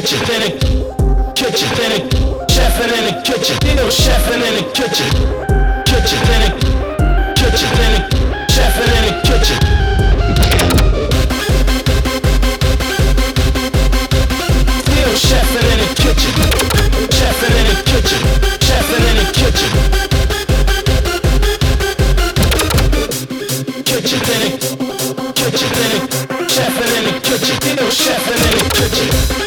kitchen, in the kitchen, in the chefing in the kitchen, you know, chefing in the kitchen, kitchen, in the kitchen, in the chefing in the kitchen. Still chefing in the kitchen, chefing in the kitchen, chefing in the kitchen. Kitchen, kitchen, in the chefing in the kitchen, you know, chefing in the kitchen,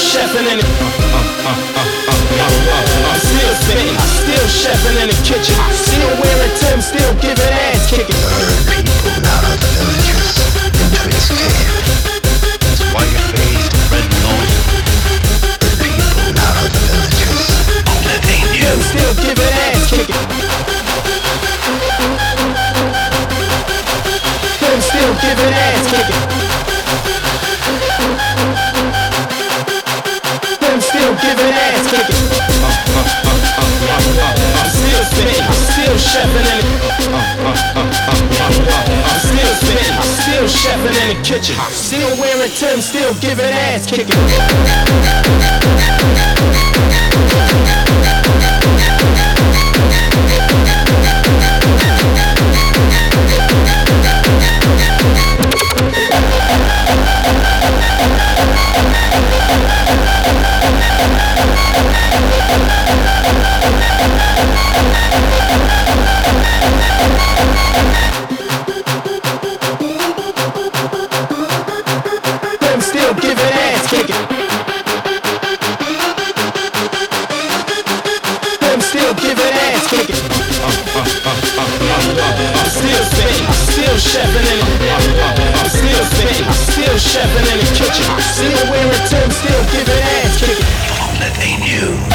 chefing in I'm still spitting, still chefing in the kitchen. Still wearing Tim, still giving ass kicking. Chefing in the I'm still spitting, I'm still chefing in the kitchen. Still wearing Tim, still giving ass kicking. I'm still spitting, still chefing in still spitting, in the kitchen. Still wearing Tim, still giving ass kicking. Only they knew.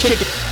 The villages. only